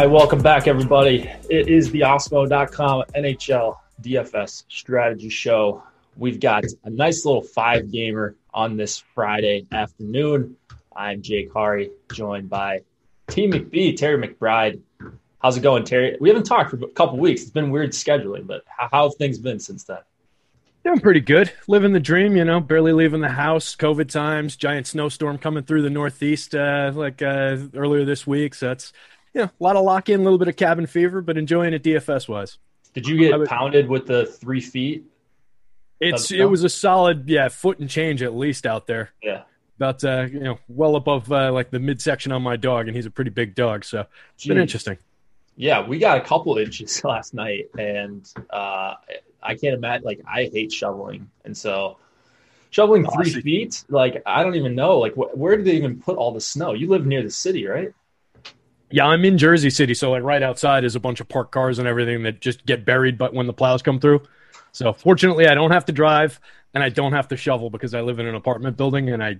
Right, welcome back, everybody. It is the Awesemo.com NHL DFS strategy show. We've got a nice little five gamer on this Friday afternoon. I'm Jake Hari, joined by T McBee, Terry McBride. How's it going, Terry? We haven't talked for a couple weeks. It's been weird scheduling, but how, how have things been since then? Doing pretty good. Living the dream, you know, barely leaving the house. COVID times, giant snowstorm coming through the Northeast uh, like uh, earlier this week. So that's you know, a lot of lock in, a little bit of cabin fever, but enjoying it DFS wise. Did you get would, pounded with the three feet? It's it was a solid yeah foot and change at least out there. Yeah, about uh, you know well above uh, like the midsection on my dog, and he's a pretty big dog, so it's Jeez. been interesting. Yeah, we got a couple inches last night, and uh, I can't imagine. Like I hate shoveling, and so shoveling three feet, like I don't even know. Like wh- where do they even put all the snow? You live near the city, right? Yeah, I'm in Jersey City, so like right outside is a bunch of parked cars and everything that just get buried, but when the plows come through. So fortunately, I don't have to drive and I don't have to shovel because I live in an apartment building and I,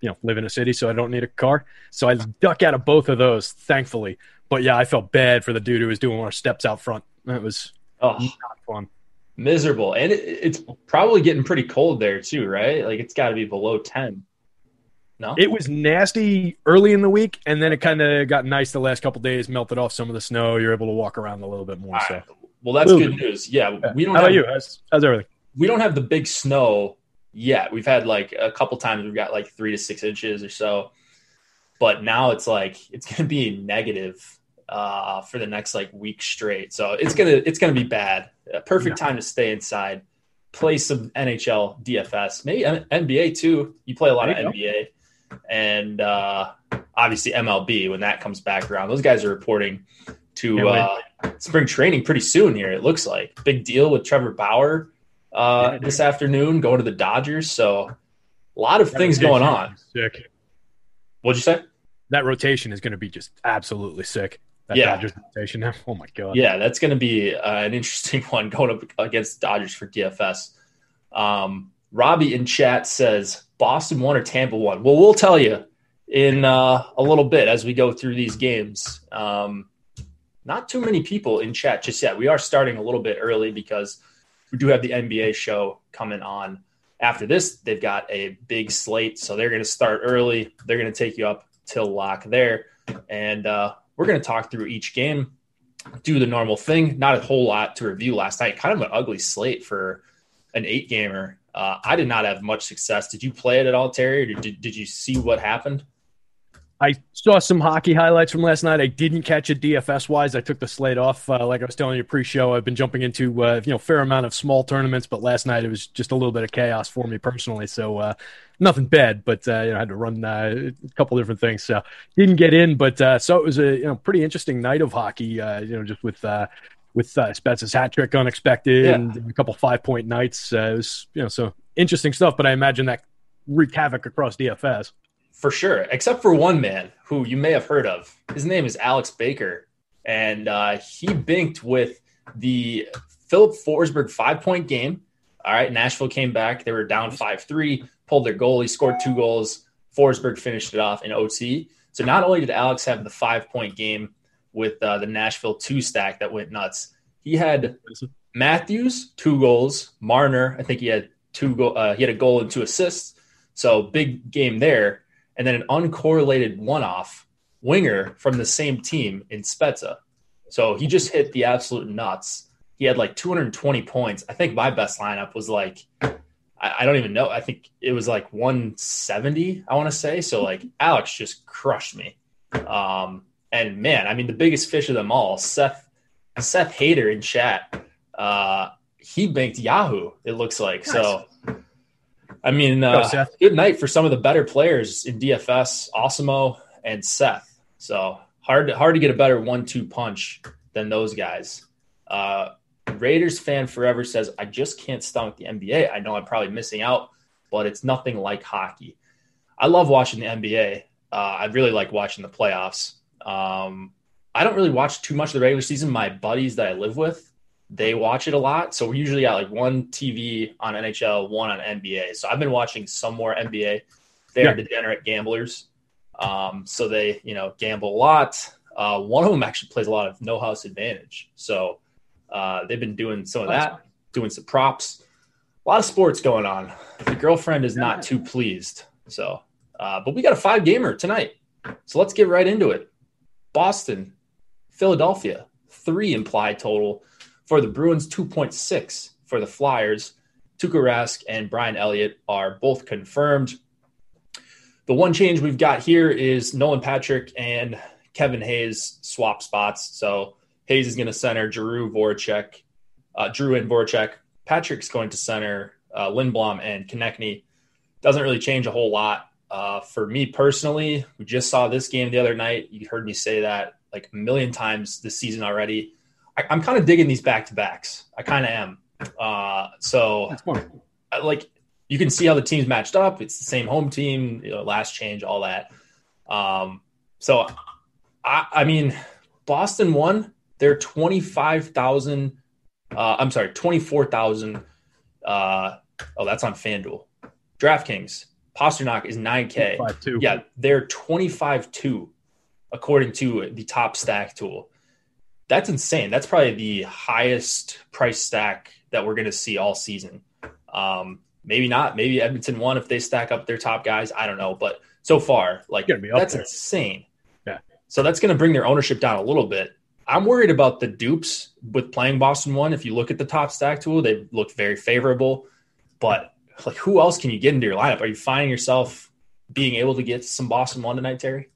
you know, live in a city, so I don't need a car. So I duck out of both of those, thankfully. But yeah, I felt bad for the dude who was doing our steps out front. That was oh, not fun. Miserable, and it, it's probably getting pretty cold there too, right? Like it's got to be below ten. No, it was nasty early in the week, and then it kind of got nice the last couple days. Melted off some of the snow. You're able to walk around a little bit more. So, well, that's good bit. news. Yeah, we don't. How have, about you? How's, how's everything? We don't have the big snow yet. We've had like a couple times we've got like three to six inches or so, but now it's like it's going to be negative uh, for the next like week straight. So it's gonna it's gonna be bad. A perfect yeah. time to stay inside. Play some NHL DFS, maybe NBA too. You play a lot of NBA and uh, obviously MLB when that comes back around. Those guys are reporting to uh, spring training pretty soon here. It looks like big deal with Trevor Bauer uh, yeah, this afternoon going to the Dodgers. So a lot of that things going on. Sick. What'd you say? That rotation is going to be just absolutely sick. That yeah. Dodgers rotation now. Oh my god. Yeah, that's going to be uh, an interesting one going up against Dodgers for DFS. Um, Robbie in chat says Boston won or Tampa won. Well, we'll tell you in uh, a little bit as we go through these games. Um, not too many people in chat just yet. We are starting a little bit early because we do have the NBA show coming on after this. They've got a big slate, so they're going to start early. They're going to take you up till lock there, and uh, we're going to talk through each game, do the normal thing. Not a whole lot to review last night. Kind of an ugly slate for an eight gamer. Uh, I did not have much success. Did you play it at all, Terry? Did, did you see what happened? I saw some hockey highlights from last night. I didn't catch it DFS wise. I took the slate off. Uh, like I was telling you pre-show, I've been jumping into uh, you know fair amount of small tournaments, but last night it was just a little bit of chaos for me personally. So uh, nothing bad, but uh, you know I had to run uh, a couple different things, so didn't get in. But uh, so it was a you know pretty interesting night of hockey. you know just with with uh, Spezza's hat trick unexpected yeah. and a couple five point nights. it was you know so interesting stuff. But I imagine that wreaked havoc across DFS for sure, except for one man who you may have heard of. His name is Alex Baker, and uh, he binked with the Philip Forsberg five point game. All right, Nashville came back. They were down 5 3, pulled their goal. He scored two goals. Forsberg finished it off in OT. So not only did Alex have the five point game with uh, the Nashville two stack that went nuts, he had Matthews, two goals. Marner, I think he had two go- uh, he had a goal and two assists. So big game there and then an uncorrelated one off winger from the same team in Spezza. So he just hit the absolute nuts. He had like 220 points. I think my best lineup was like, I, don't even know. I think it was like 170, I want to say. So like Alex just crushed me. Um, and man, I mean, the biggest fish of them all, Seth, Seth Hader in chat, uh, he banked Yahoo, it looks like. Nice. So I mean, uh, Go, good night for some of the better players in DFS, Awesemo and Seth. So hard to, hard to get a better one-two punch than those guys. Uh, Raiders fan forever says, I just can't stomach the NBA. I know I'm probably missing out, but it's nothing like hockey. I love watching the NBA. Uh, I really like watching the playoffs. Um, I don't really watch too much of the regular season. My buddies that I live with, they watch it a lot. So we usually got like one TV on NHL, one on NBA. So I've been watching some more NBA. They yeah. are degenerate gamblers. Um, so they, you know, gamble a lot. Uh, one of them actually plays a lot of no house advantage. So uh, they've been doing some of that, doing some props. A lot of sports going on. The girlfriend is not too pleased. So, uh, but we got a five gamer tonight. So let's get right into it. Boston, Philadelphia, three implied total for the Bruins, 2.6 for the Flyers. Tuukka Rask and Brian Elliott are both confirmed. The one change we've got here is Nolan Patrick and Kevin Hayes swap spots. So Hayes is going to center Giroux Voracek, uh, Giroux and Voracek. Patrick's going to center uh, Lindblom and Konecny. Doesn't really change a whole lot. Uh, for me personally, we just saw this game the other night. You heard me say that like a million times this season already. I, am kind of digging these back to backs. I kind of am. Uh, so, like, you can see how the teams matched up. It's the same home team, you know, last change, all that. Um, so, I, I mean, Boston won. They're twenty five thousand. Uh, I'm sorry, twenty four thousand. Uh, oh, that's on FanDuel. DraftKings. Pastrnak is nine K. Yeah, they're twenty five two, according to the top stack tool that's insane. That's probably the highest price stack that we're going to see all season. Um, maybe not. Maybe Edmonton won if they stack up their top guys. I don't know, but so far, like that's there. insane. Yeah. So that's going to bring their ownership down a little bit. I'm worried about the dupes with playing Boston one. If you look at the top stack tool, they look very favorable. But like, who else can you get into your lineup? Are you finding yourself being able to get some Boston one tonight, Terry?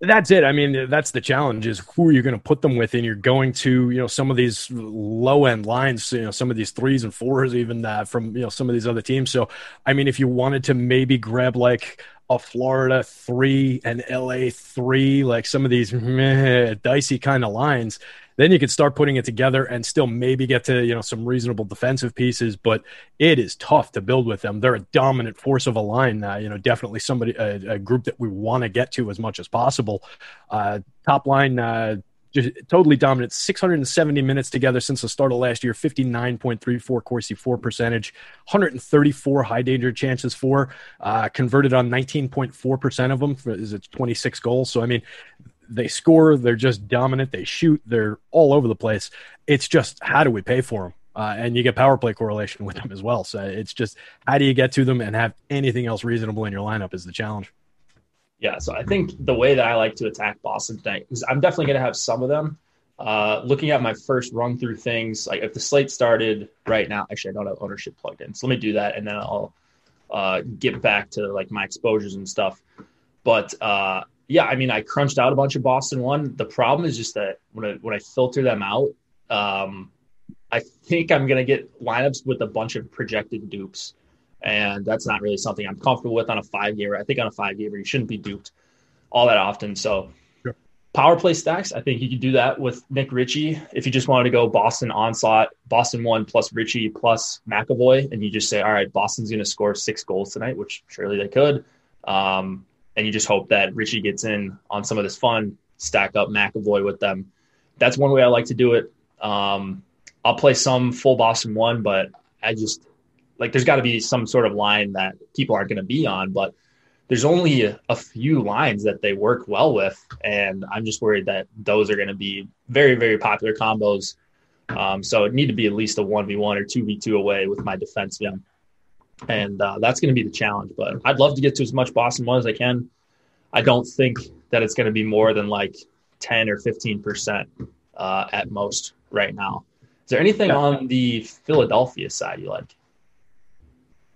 That's it. I mean, that's the challenge is who are you going to put them with? And you're going to, you know, some of these low end lines, you know, some of these threes and fours, even uh, from, you know, some of these other teams. So, I mean, if you wanted to maybe grab like a Florida three and LA three, like some of these meh, dicey kind of lines, then you could start putting it together and still maybe get to you know some reasonable defensive pieces. But it is tough to build with them. They're a dominant force of a line. Uh, you know, definitely somebody a, a group that we want to get to as much as possible. Uh, top line. Uh, just totally dominant. 670 minutes together since the start of last year. 59.34 Corsi 4 percentage. 134 high danger chances for. Uh, converted on 19.4 percent of them. For, is it 26 goals? So I mean, they score. They're just dominant. They shoot. They're all over the place. It's just how do we pay for them? Uh, and you get power play correlation with them as well. So it's just how do you get to them and have anything else reasonable in your lineup is the challenge. Yeah, so I think the way that I like to attack Boston tonight is I'm definitely going to have some of them. Uh, looking at my first run through things, like if the slate started right now, actually I don't have ownership plugged in, so let me do that, and then I'll uh, get back to like my exposures and stuff. But uh, yeah, I mean, I crunched out a bunch of Boston one. The problem is just that when I when I filter them out, um, I think I'm gonna get lineups with a bunch of projected dupes, and that's not really something I'm comfortable with on a five gamer. I think on a five gamer, you shouldn't be duped all that often. So. Sure. Power play stacks. I think you could do that with Nick Ritchie if you just wanted to go Boston onslaught, Boston one plus Ritchie plus McAvoy, and you just say, all right, Boston's going to score six goals tonight, which surely they could. Um, and you just hope that Ritchie gets in on some of this fun, stack up McAvoy with them. That's one way I like to do it. Um, I'll play some full Boston one, but I just like there's got to be some sort of line that people aren't going to be on, but there's only a, a, few lines that they work well with, and I'm just worried that those are going to be very very popular combos. Um, so it need to be at least a one v one or two v two away with my defenseman and uh, that's going to be the challenge. But I'd love to get to as much Boston one as I can. I don't think that it's going to be more than like ten or fifteen percent uh, at most right now. Is there anything on the Philadelphia side you like?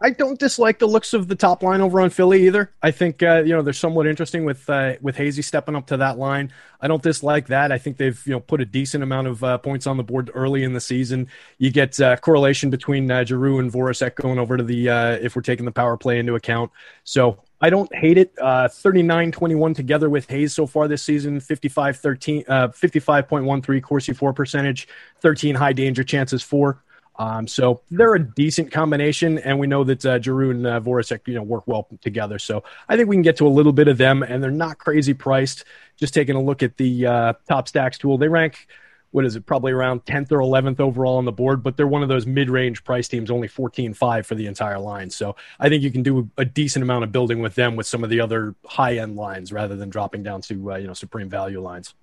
I don't dislike the looks of the top line over on Philly either. I think uh, you know they're somewhat interesting with uh, with Hazy stepping up to that line. I don't dislike that. I think they've you know put a decent amount of uh, points on the board early in the season. You get uh, correlation between uh, Giroux and Voracek going over to the uh, if we're taking the power play into account. So I don't hate it. Uh, 39-21 together with Hayes so far this season, 55-13, uh, 55.13 Corsi for percentage, 13 high danger chances for. Um, so they're a decent combination, and we know that uh, and uh, Voracek, you know, work well together. So I think we can get to a little bit of them, and they're not crazy priced. Just taking a look at the uh, top stacks tool, they rank what is it, probably around 10th or 11th overall on the board, but they're one of those mid range price teams, only 14 5 for the entire line. So I think you can do a decent amount of building with them with some of the other high end lines rather than dropping down to, uh, you know, supreme value lines.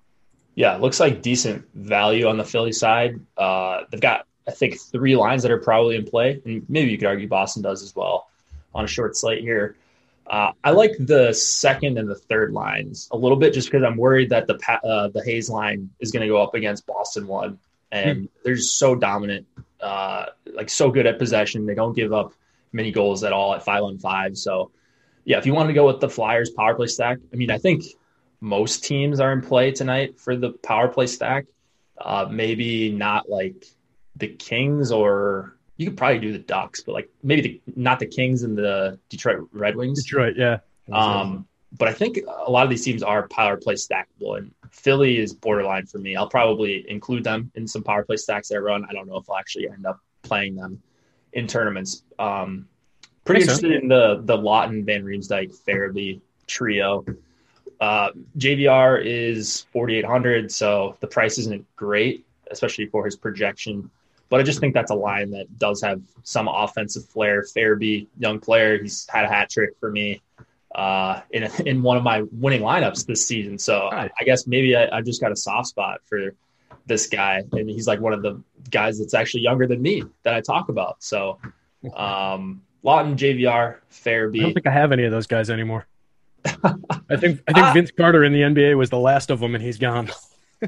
Yeah, looks like decent value on the Philly side. Uh, they've got I think three lines that are probably in play, and maybe you could argue Boston does as well on a short slate here. Uh, I like the second and the third lines a little bit, just because I'm worried that the uh, the Hayes line is going to go up against Boston one, and mm. they're just so dominant, uh, like so good at possession. They don't give up many goals at all at five on five. So, yeah, if you want to go with the Flyers power play stack, I mean, I think most teams are in play tonight for the power play stack. Uh, maybe not like the Kings or you could probably do the Ducks, but like maybe the, not the Kings and the Detroit Red Wings. Detroit, yeah. Um, but I think a lot of these teams are power play stackable, and Philly is borderline for me. I'll probably include them in some power play stacks I run. I don't know if I'll actually end up playing them in tournaments. Um, pretty Makes interested sense. in the the Laughton Van Riemsdyk Farabee trio. Uh, JVR is 4,800, so the price isn't great, especially for his projection. But I just think that's a line that does have some offensive flair. Farabee, young player, he's had a hat trick for me uh, in a, in one of my winning lineups this season. So. I, I, guess maybe I, have just got a soft spot for this guy, and he's like one of the guys that's actually younger than me that I talk about. So um, Laughton, JVR, Farabee. I don't think I have any of those guys anymore. I think I think uh, Vince Carter in the NBA was the last of them, and he's gone.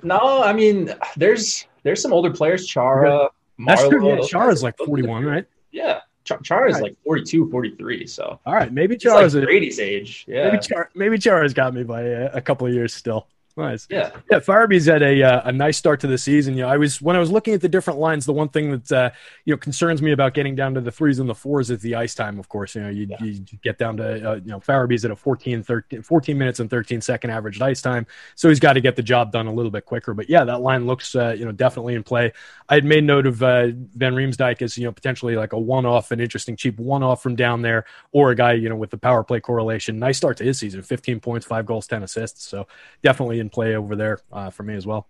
no, I mean, there's there's some older players. Chara, that's true. Yeah, Chara's like 41, right? Yeah. Ch- Chara's right. like 42, 43. So, all right. Maybe Chara's like Brady's age. Yeah. Maybe, Char- maybe Chara's got me by a, a couple of years still. Nice. Yeah. Yeah. Farabee's had a uh, a nice start to the season. You know, I was when I was looking at the different lines, the one thing that uh, you know concerns me about getting down to the threes and the fours is the ice time. Of course, you know, you, yeah. you get down to uh, you know Farabee's at a 14, 13, 14 minutes and 13 second average ice time, so he's got to get the job done a little bit quicker. But yeah, that line looks uh, you know definitely in play. I had made note of uh, Van Riemsdyk as you know potentially like a one off, an interesting cheap one off from down there, or a guy you know with the power play correlation. Nice start to his season, 15 points, five goals, 10 assists. So definitely in play over there uh, for me as well.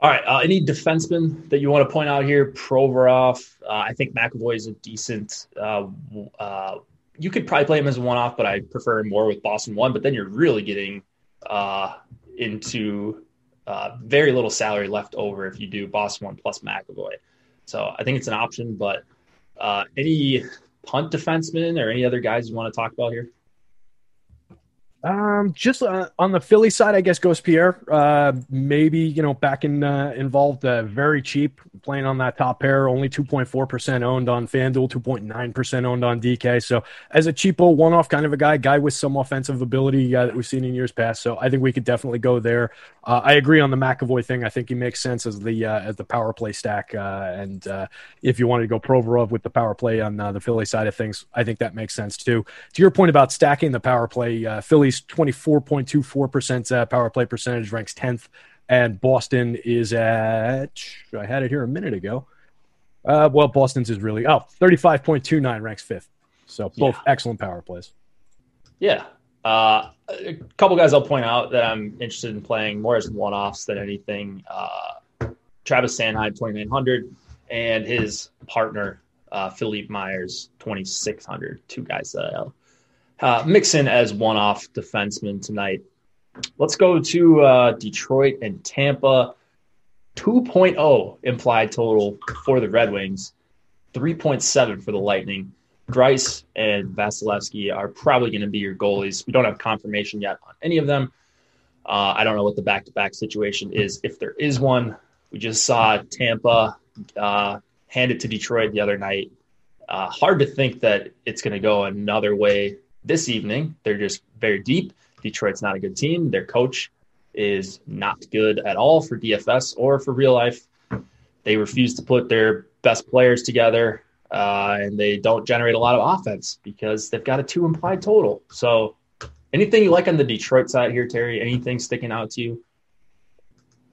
All right. Uh, any defensemen that you want to point out here? Provorov. Uh, I think McAvoy is a decent. Uh, uh, you could probably play him as a one-off, but I prefer him more with Boston one. But then you're really getting uh, into very little salary left over if you do Boston one plus McAvoy. So I think it's an option. But any punt defensemen or any other guys you want to talk about here? Um, just uh, on the Philly side, I guess Gostisbehere. Uh, maybe you know back in uh, involved, uh, very cheap playing on that top pair. Only two point four percent owned on FanDuel, two point nine percent owned on DK. So as a cheapo one off kind of a guy, guy with some offensive ability uh, that we've seen in years past. So I think we could definitely go there. Uh, I agree on the McAvoy thing. I think he makes sense as the uh, as the power play stack. Uh, and uh, if you wanted to go Provorov with the power play on uh, the Philly side of things, I think that makes sense too. To your point about stacking the power play, uh, Philly's twenty four point two four percent uh, power play percentage ranks tenth, and Boston is at I had it here a minute ago. Uh, well, Boston's is really oh 35.29 ranks fifth. So both Yeah. excellent power plays. Yeah. Uh, a couple guys I'll point out that I'm interested in playing more as one offs than anything. Uh, Travis Sanheim, 2,900, and his partner, uh, Philippe Myers, 2,600. Two guys that I'll uh, mix in as one off defensemen tonight. Let's go to uh, Detroit and Tampa. 2.0 implied total for the Red Wings, 3.7 for the Lightning. Greiss and Vasilevskiy are probably going to be your goalies. We don't have confirmation yet on any of them. Uh, I don't know what the back to back situation is, if there is one. We just saw Tampa uh, hand it to Detroit the other night. Uh, hard to think that it's going to go another way this evening. They're just very deep. Detroit's not a good team. Their coach is not good at all for DFS or for real life. They refuse to put their best players together uh, and they don't generate a lot of offense because they've got a two implied total. So, anything you like on the Detroit side here, Terry? Anything sticking out to you?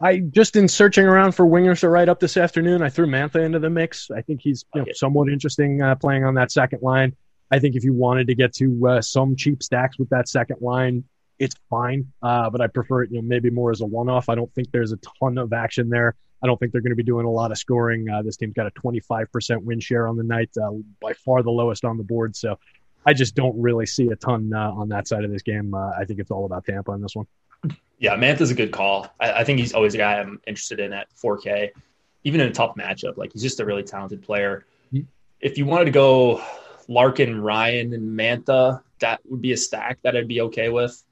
I just in searching around for wingers to write up this afternoon, I threw Mantha into the mix. I think he's you know, Okay. somewhat interesting uh, playing on that second line. I think if you wanted to get to uh, some cheap stacks with that second line, it's fine. Uh, but I prefer it, you know, maybe more as a one-off. I don't think there's a ton of action there. I don't think they're going to be doing a lot of scoring. Uh, this team's got a 25% win share on the night, uh, by far the lowest on the board. So I just don't really see a ton uh, on that side of this game. Uh, I think it's all about Tampa in this one. Yeah, Mantha's a good call. I, I think he's always a guy I'm interested in at 4K, even in a tough matchup. Like he's just a really talented player. Mhm. If you wanted to go Larkin, Ryan, and Mantha, that would be a stack that I'd be okay with.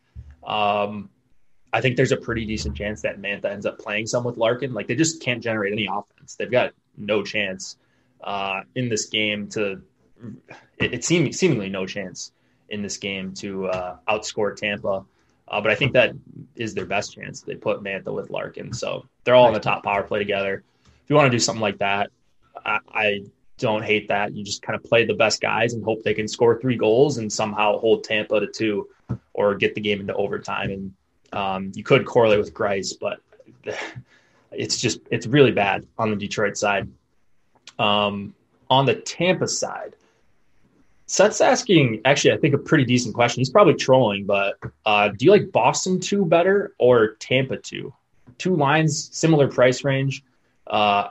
Um, I think there's a pretty decent chance that Mantha ends up playing some with Larkin. Like they just can't generate any offense. They've got no chance uh, in this game to. It, it seems seemingly no chance in this game to uh, outscore Tampa. Uh, but I think that is their best chance. They put Mantha with Larkin, so they're all in the top power play together. If you want to do something like that, I, I don't hate that. You just kind of play the best guys and hope they can score three goals and somehow hold Tampa to two, or get the game into overtime. And um, you could correlate with Greiss, but it's just it's really bad on the Detroit side. Um, on the Tampa side, Seth's asking actually, I think a pretty decent question. He's probably trolling, but uh, do you like Boston two better or Tampa two? Two lines, similar price range, uh,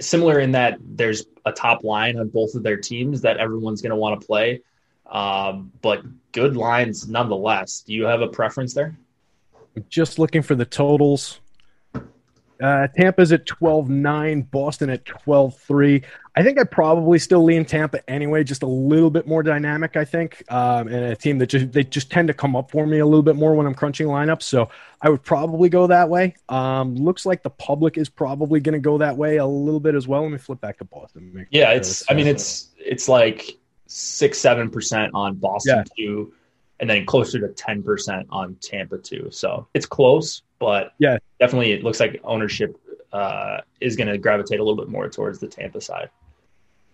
similar in that there's a top line on both of their teams that everyone's going to want to play, um, but good lines nonetheless. Do you have a preference there? Just looking for the totals. Uh, Tampa's at 12-9, Boston at 12-3. I think I probably still lean Tampa anyway, just a little bit more dynamic, I think. Um, and a team that just they just tend to come up for me a little bit more when I'm crunching lineups. So I would probably go that way. Um, looks like the public is probably going to go that way a little bit as well. Let me flip back to Boston. Yeah, sure it's. I mean, it's it's like six seven percent on Boston two, and then closer to ten percent on Tampa two. So it's close, but Yeah. definitely it looks like ownership uh, is going to gravitate a little bit more towards the Tampa side.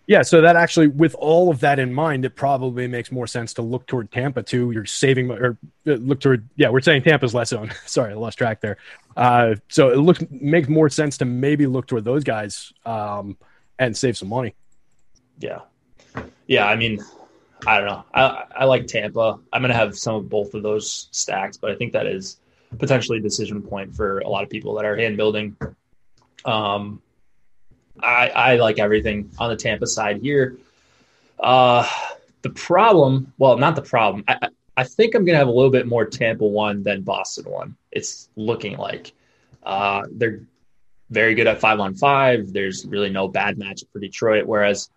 Yeah, so that actually, with all of that in mind, it probably makes more sense to look toward Tampa too. You're saving or uh, look toward. Yeah, we're saying Tampa's less owned. Sorry, I lost track there. Uh, so it looks makes more sense to maybe look toward those guys um, and save some money. Yeah, yeah. I mean, I don't know. I I like Tampa. I'm going to have some of both of those stacks, but I think that is potentially a decision point for a lot of people that are hand building. Um, I, I like everything on the Tampa side here. Uh, the problem, well, not the problem. I, I- think I'm going to have a little bit more Tampa one than Boston one. It's looking like uh, they're very good at five on five. There's really no bad matchup for Detroit. Whereas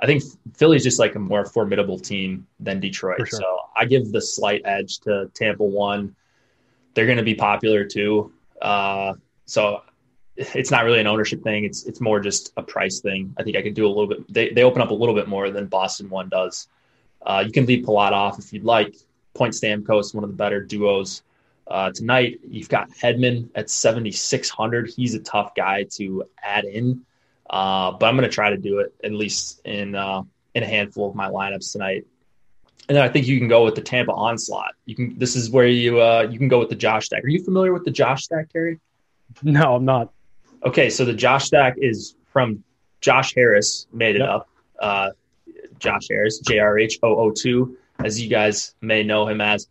I think Philly's just like a more formidable team than Detroit. Sure. So I give the slight edge to Tampa one. They're going to be popular too. Uh, so it's not really an ownership thing. It's it's more just a price thing. I think I could do a little bit. They they open up a little bit more than Boston one does. Uh, you can leave Palat off if you'd like. Point Stamkos, one of the better duos uh, tonight. You've got Hedman at 7,600. He's a tough guy to add in, uh, but I'm going to try to do it at least in uh, in a handful of my lineups tonight. And then I think you can go with the Tampa onslaught. You can. This is where you uh, you can go with the Josh stack. Are you familiar with the Josh stack, Terry? No, I'm not. Okay, so the Josh stack is from Josh Harris. Made it yep. up. Uh, Josh Harris, JRH002, as you guys may know him as.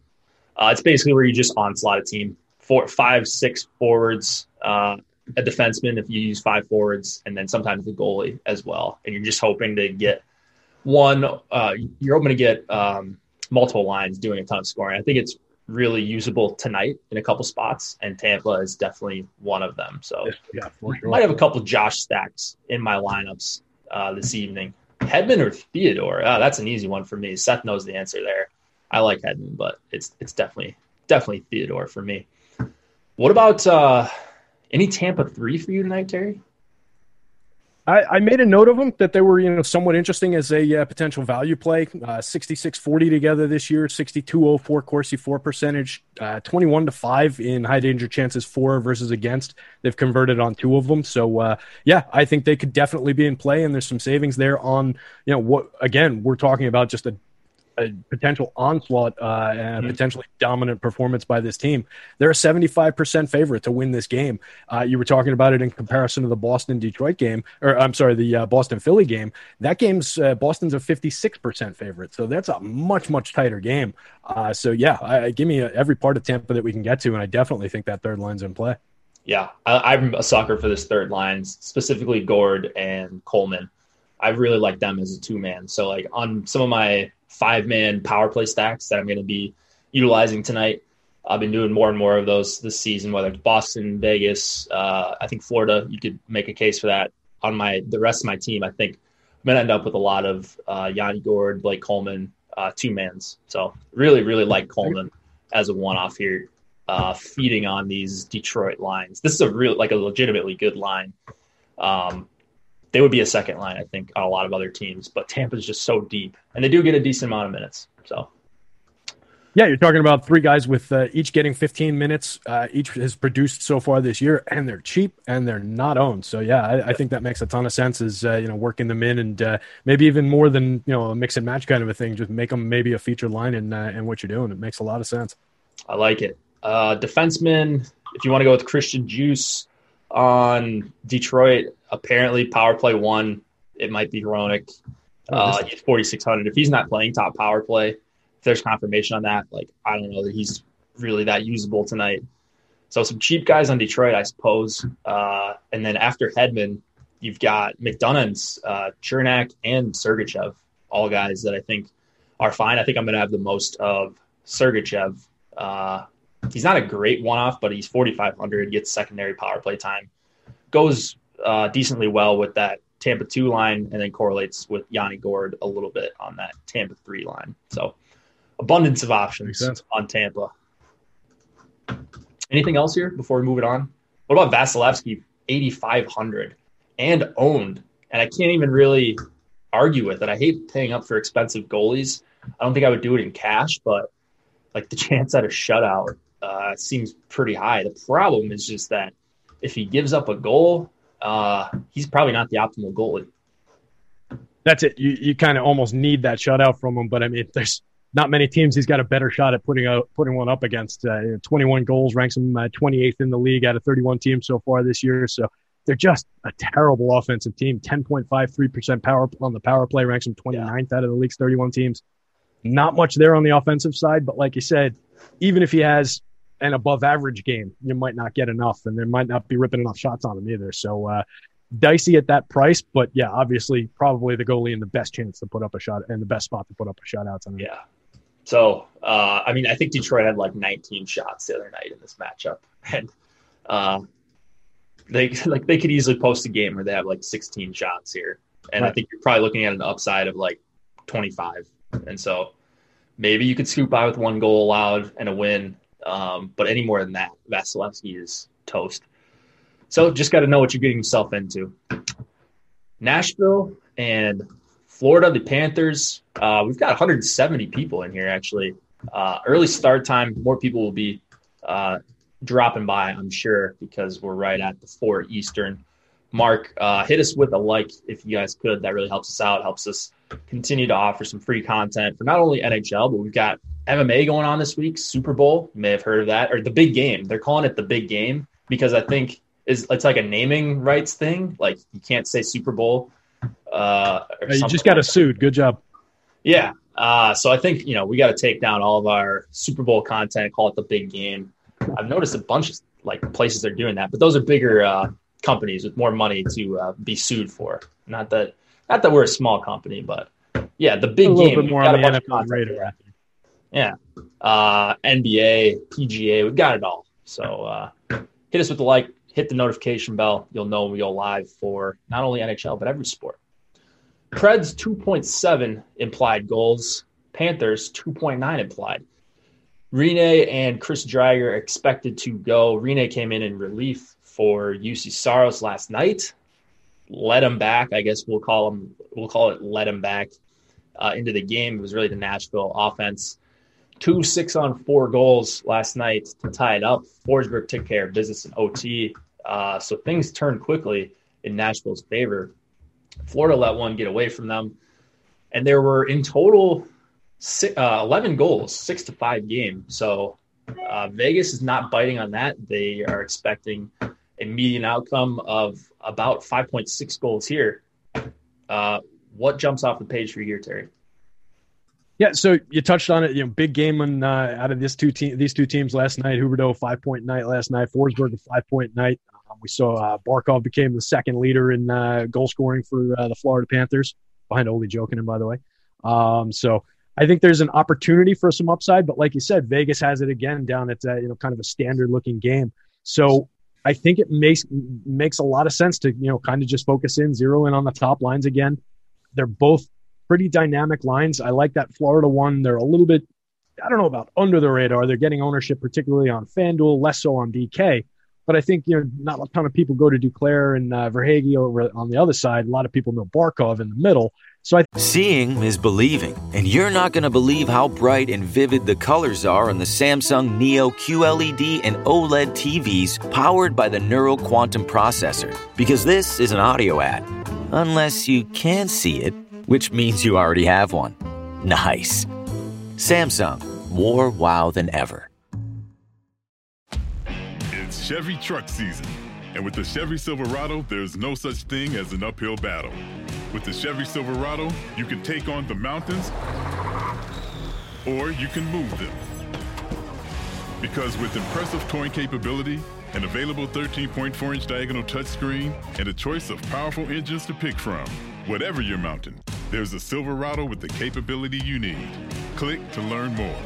Uh, it's basically where you just onslaught a team. Four, five, six forwards, uh, a defenseman if you use five forwards, and then sometimes the goalie as well. And you're just hoping to get one. Uh, you're hoping to get um, multiple lines doing a ton of scoring. I think it's really usable tonight in a couple spots, and Tampa is definitely one of them. So yeah, sure. might have a couple Josh stacks in my lineups uh, this evening. Hedman or Theodore? Oh, that's an easy one for me. Seth knows the answer there. I like Hedman, but it's it's definitely definitely Theodore for me. What about uh, any Tampa three for you tonight, Terry? I, I, made a note of them that they were, you know, somewhat interesting as a uh, potential value play. Uh, 66-40 together this year, 62-04 Corsi four percentage, uh, 21 to 5 in high danger chances for versus against. They've converted on two of them. So, uh, yeah, I think they could definitely be in play, and there's some savings there on, you know, what, again, we're talking about just a a potential onslaught uh, and a mm-hmm. potentially dominant performance by this team. They're a 75% favorite to win this game. Uh, you were talking about it in comparison to the Boston Detroit game, or I'm sorry, the uh, Boston Philly game. That game's uh, Boston's a 56% favorite. So that's a much, much tighter game. Uh, so, yeah, I, give me a, every part of Tampa that we can get to. And I definitely think that third line's in play. Yeah, I, I'm a sucker for this third line, specifically Gourde and Coleman. I really like them as a two man. So, like on some of my five man power play stacks that I'm going to be utilizing tonight. I've been doing more and more of those this season, whether it's Boston, Vegas, uh, I think Florida. You could make a case for that. On my the rest of my team, I think I'm going to end up with a lot of uh, Yanni Gourde, Blake Coleman, uh, two mans. So really, really like Coleman as a one off here, uh, feeding on these Detroit lines. This is a real like a legitimately good line. Um, they would be a second line, I think, on a lot of other teams. But Tampa's just so deep, and they do get a decent amount of minutes. So, yeah, you're talking about three guys with uh, each getting 15 minutes. Uh, each has produced so far this year, and they're cheap and they're not owned. So, yeah, I, I think that makes a ton of sense. Is uh, you know working them in and uh, maybe even more than you know a mix and match kind of a thing. Just make them maybe a feature line in uh, in what you're doing. It makes a lot of sense. I like it. Uh, defenseman, if you want to go with Christian Djoos on Detroit, apparently power play one, it might be Hronek. Oh, uh, he's 4,600. If he's not playing top power play, if there's confirmation on that, like, I don't know that he's really that usable tonight. So some cheap guys on Detroit, I suppose. Uh, and then after Hedman, you've got McDonagh, uh, Cernak, and Sergachev, all guys that I think are fine. I think I'm going to have the most of Sergachev. Uh, he's not a great one-off, but he's 4,500, gets secondary power play time, goes uh, decently well with that Tampa two line, and then correlates with Yanni Gourde a little bit on that Tampa three line. So abundance of options on Tampa. Anything else here before we move it on? What about Vasilevskiy, 8,500 and owned? And I can't even really argue with it. I hate paying up for expensive goalies. I don't think I would do it in cash, but like the chance at a shutout uh, seems pretty high. The problem is just that if he gives up a goal, uh, he's probably not the optimal goalie. That's it. You you kind of almost need that shutout from him, but I mean, there's not many teams he's got a better shot at putting out putting one up against. Uh, 21 goals ranks him uh, 28th in the league out of 31 teams so far this year. So they're just a terrible offensive team. 10.53% power on the power play ranks him 29th yeah. out of the league's 31 teams. Not much there on the offensive side, but like you said, even if he has an above average game, you might not get enough, and there might not be ripping enough shots on him either. So uh, dicey at that price, but yeah, obviously probably the goalie in the best chance to put up a shot and the best spot to put up a shot out on him. Yeah. So uh, I mean, I think Detroit had like 19 shots the other night in this matchup, and uh, they like they could easily post a game where they have like 16 shots here, and right. I think you're probably looking at an upside of like 25. And so maybe you could scoop by with one goal allowed and a win, um, but any more than that, Vasilevskiy is toast. So just got to know what you're getting yourself into. Nashville and Florida, the Panthers. Uh, we've got 170 people in here actually. Uh, early start time, more people will be uh, dropping by, I'm sure, because we're right at the four Eastern mark. Uh, hit us with a like if you guys could. That really helps us out, helps us continue to offer some free content for not only NHL, but we've got MMA going on this week, Super Bowl. You may have heard of that, or the big game. They're calling it the big game because I think is it's like a naming rights thing. Like you can't say Super Bowl. Uh, you just got like sued. Good job. Yeah. Uh, so I think you know we got to take down all of our Super Bowl content, call it the big game. I've noticed a bunch of like places are doing that, but those are bigger uh, companies with more money to uh, be sued for. Not that not that we're a small company, but yeah, the big a game. Bit more on the NFL radar. Yeah, uh, NBA, PGA, we've got it all. So uh, hit us with the like, hit the notification bell. You'll know we go live for not only NHL but every sport. Preds 2.7 implied goals. Panthers 2.9 implied. Rinne and Chris Driedger expected to go. Rinne came in in relief for Juuse Saros last night. Let him back. I guess we'll call him. We'll call it let him back uh, into the game. It was really the Nashville offense. Two six on four goals last night to tie it up. Forsberg took care of business in OT. Uh, so things turned quickly in Nashville's favor. Florida let one get away from them. And there were in total six, uh, 11 goals, six to five game. So uh, Vegas is not biting on that. They are expecting a median outcome of about 5.6 goals here. Uh, what jumps off the page for you here, Terry? Yeah, so you touched on it. You know, big game on, uh, out of this two te- these two teams last night. Huberdeau five point night last night. Forsberg a five point night. Um, we saw uh, Barkov became the second leader in uh, goal scoring for uh, the Florida Panthers behind Olli Jokinen, by the way. Um, so I think there's an opportunity for some upside, but like you said, Vegas has it again down at uh, you know kind of a standard looking game. So I think it makes makes a lot of sense to you know kind of just focus in, zero in on the top lines again. They're both pretty dynamic lines. I like that Florida one. They're a little bit I don't know about under the radar. They're getting ownership, particularly on FanDuel, less so on DK. But I think you know not a ton of people go to Duclair and uh, Verhaeghe over on the other side. A lot of people know Barkov in the middle. So I seeing is believing, and you're not going to believe how bright and vivid the colors are on the Samsung Neo QLED and OLED TVs powered by the Neural Quantum Processor. Because this is an audio ad, unless you can see it, which means you already have one. Nice. Samsung, more wow than ever. It's Chevy truck season. And with the Chevy Silverado, there's no such thing as an uphill battle. With the Chevy Silverado, you can take on the mountains or you can move them. Because with impressive towing capability, an available 13.4 inch diagonal touchscreen, and a choice of powerful engines to pick from, whatever your mountain, there's a Silverado with the capability you need. Click to learn more.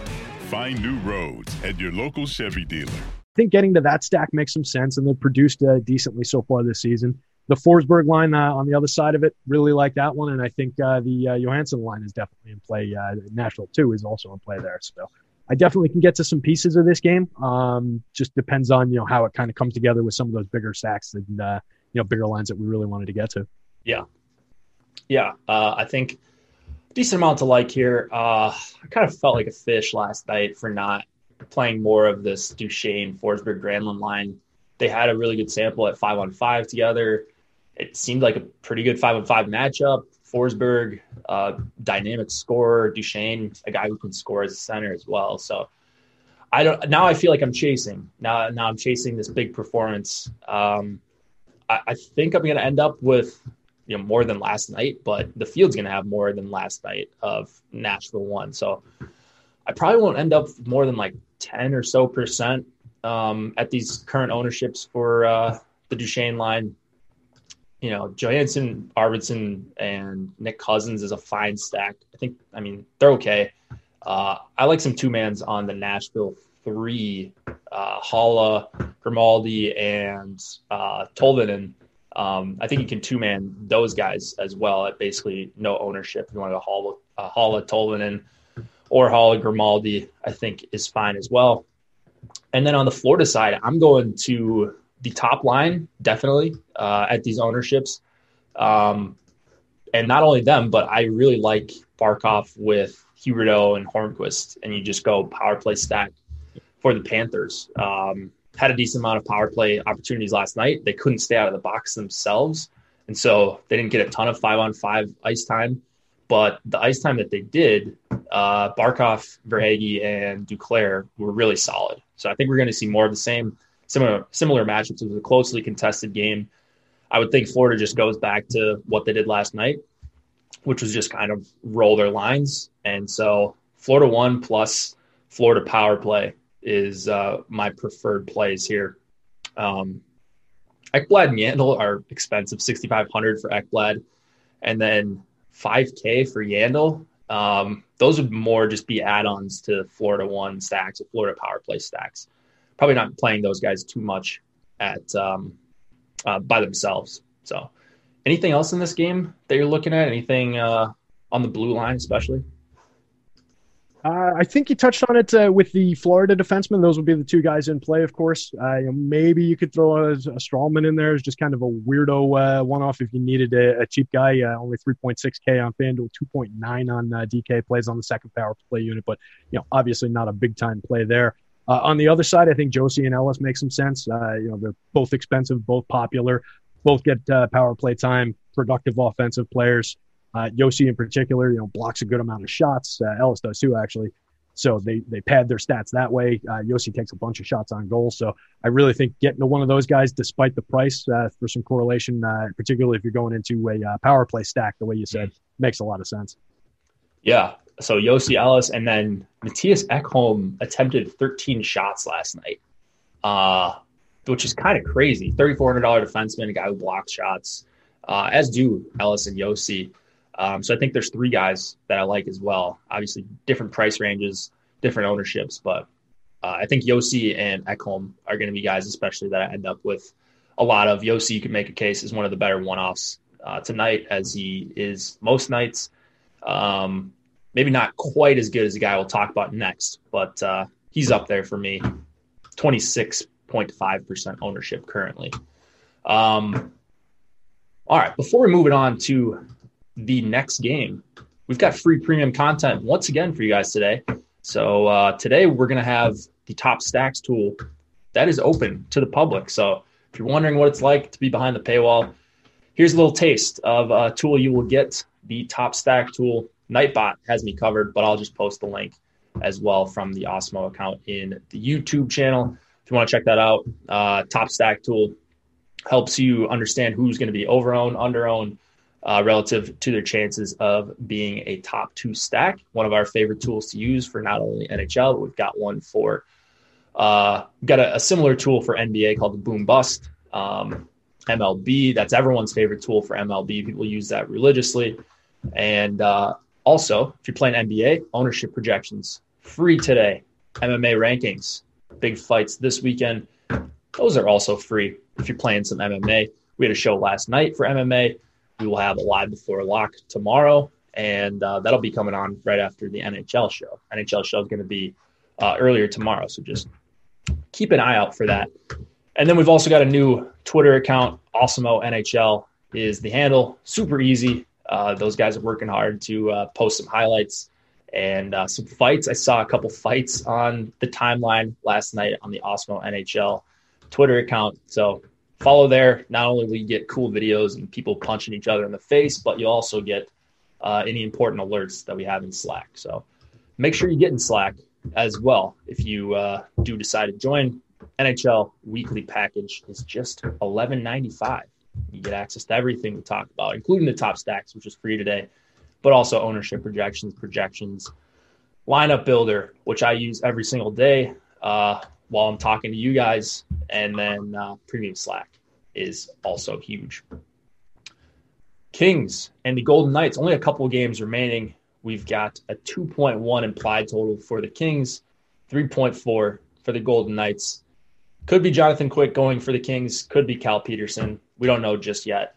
Find new roads at your local Chevy dealer. I think getting to that stack makes some sense, and they've produced uh, decently so far this season. The Forsberg line uh, on the other side of it, really like that one, and I think uh, the uh, Johansen line is definitely in play. Uh, Nashville too is also in play there, so I definitely can get to some pieces of this game. Um, just depends on you know how it kind of comes together with some of those bigger stacks and uh, you know bigger lines that we really wanted to get to. Yeah, yeah, uh, I think decent amount to like here. Uh, I kind of felt like a fish last night for not playing more of this Duchene Forsberg Granlund line. They had a really good sample at five on five together. It seemed like a pretty good five on five matchup. Forsberg, uh, dynamic scorer, Duchene, a guy who can score as a center as well. So I don't now I feel like I'm chasing. Now now I'm chasing this big performance. Um, I, I think I'm gonna end up with you know more than last night, but the field's gonna have more than last night of Nashville one. So I probably won't end up more than like 10 or so percent um, at these current ownerships for uh, the Duchene line. You know, Johansen, Arvidsson, and Nick Cousins is a fine stack. I think, I mean, they're okay. Uh, I like some two mans on the Nashville three. Uh, Haula, Grimaldi and uh, Tolvanen. Um, I think you can two man those guys as well at basically no ownership. If you want to haul uh, Haula Tolvanen or Haula Grimaldi, I think is fine as well. And then on the Florida side, I'm going to the top line definitely uh, at these ownerships. Um, and not only them, but I really like Barkov with Huberdeau and Hornqvist, and you just go power play stack for the Panthers. Um, had a decent amount of power play opportunities last night. They couldn't stay out of the box themselves, and so they didn't get a ton of five on five ice time. But the ice time that they did, uh, Barkov, Verhaeghe, and Duclair were really solid. So I think we're going to see more of the same similar similar matchups. It was a closely contested game. I would think Florida just goes back to what they did last night, which was just kind of roll their lines. And so Florida one plus Florida power play is uh, my preferred plays here. Um, Ekblad and Yandle are expensive, 6,500 for Ekblad, and then 5K for Yandle. Um, those would more just be add-ons to Florida one stacks or Florida power play stacks. Probably not playing those guys too much at um, uh, by themselves. So, anything else in this game that you're looking at? Anything uh, on the blue line, especially? Uh, I think you touched on it uh, with the Florida defensemen. Those would be the two guys in play, of course. Uh, maybe you could throw a, a Stralman in there as just kind of a weirdo uh, one-off if you needed a, a cheap guy. Uh, only 3.6K on FanDuel, 2.9 on uh, DK. Plays on the second power play unit, but you know, obviously not a big-time play there. on the other side, I think Josi and Ellis make some sense. you know, they're both expensive, both popular, both get power play time, productive offensive players. Uh, Josi in particular, you know, blocks a good amount of shots. Uh, Ellis does too, actually. So they they pad their stats that way. Uh, Josi takes a bunch of shots on goal. So I really think getting to one of those guys, despite the price, uh, for some correlation, uh, particularly if you're going into a uh, power play stack, the way you said, makes a lot of sense. Yeah. So Josi Ellis and then Mattias Ekholm attempted 13 shots last night, uh, which is kind of crazy. $3,400 defenseman, a guy who blocks shots, uh, as do Ellis and Josi. Um, so I think there's three guys that I like as well. Obviously, different price ranges, different ownerships, but uh, I think Josi and Ekholm are going to be guys, especially that I end up with a lot of. Josi, you can make a case, is one of the better one offs uh, tonight, as he is most nights. Um, maybe not quite as good as the guy we'll talk about next, but uh, he's up there for me. 26.5% ownership currently. Um, all right, before we move it on to the next game. We've got free premium content once again for you guys today. So uh, today we're going to have the top stacks tool that is open to the public. So if you're wondering what it's like to be behind the paywall, here's a little taste of a tool you will get. The top stack tool, Nightbot has me covered, but I'll just post the link as well from the Awesemo account in the YouTube channel. If you want to check that out, uh, top stack tool helps you understand who's going to be over owned, under owned, uh, relative to their chances of being a top two stack. One of our favorite tools to use for not only NHL, but we've got one for uh, got a, a, similar tool for NBA called the Boom Bust. Um, MLB, that's everyone's favorite tool for MLB. People use that religiously. And uh, also, if you're playing NBA, ownership projections free today. MMA rankings, big fights this weekend. Those are also free if you're playing some MMA. We had a show last night for MMA. We will have a live before lock tomorrow, and uh, that'll be coming on right after the NHL show. NHL show is going to be uh, earlier tomorrow, so just keep an eye out for that. And then we've also got a new Twitter account, Awesemo NHL is the handle. Super easy. Uh, those guys are working hard to uh, post some highlights and uh, some fights. I saw a couple fights on the timeline last night on the Awesemo NHL Twitter account. So follow there. Not only will you get cool videos and people punching each other in the face, but you'll also get uh, any important alerts that we have in Slack. So make sure you get in Slack as well if you uh, do decide to join. NHL weekly package is just eleven ninety five. You get access to everything we talk about, including the top stacks, which is free today, but also ownership projections, projections, lineup builder, which I use every single day. Uh, while I'm talking to you guys, and then uh, Premium Slack is also huge. Kings and the Golden Knights, only a couple games remaining. We've got a 2.1 implied total for the Kings, 3.4 for the Golden Knights. Could be Jonathan Quick going for the Kings. Could be Cal Petersen. We don't know just yet.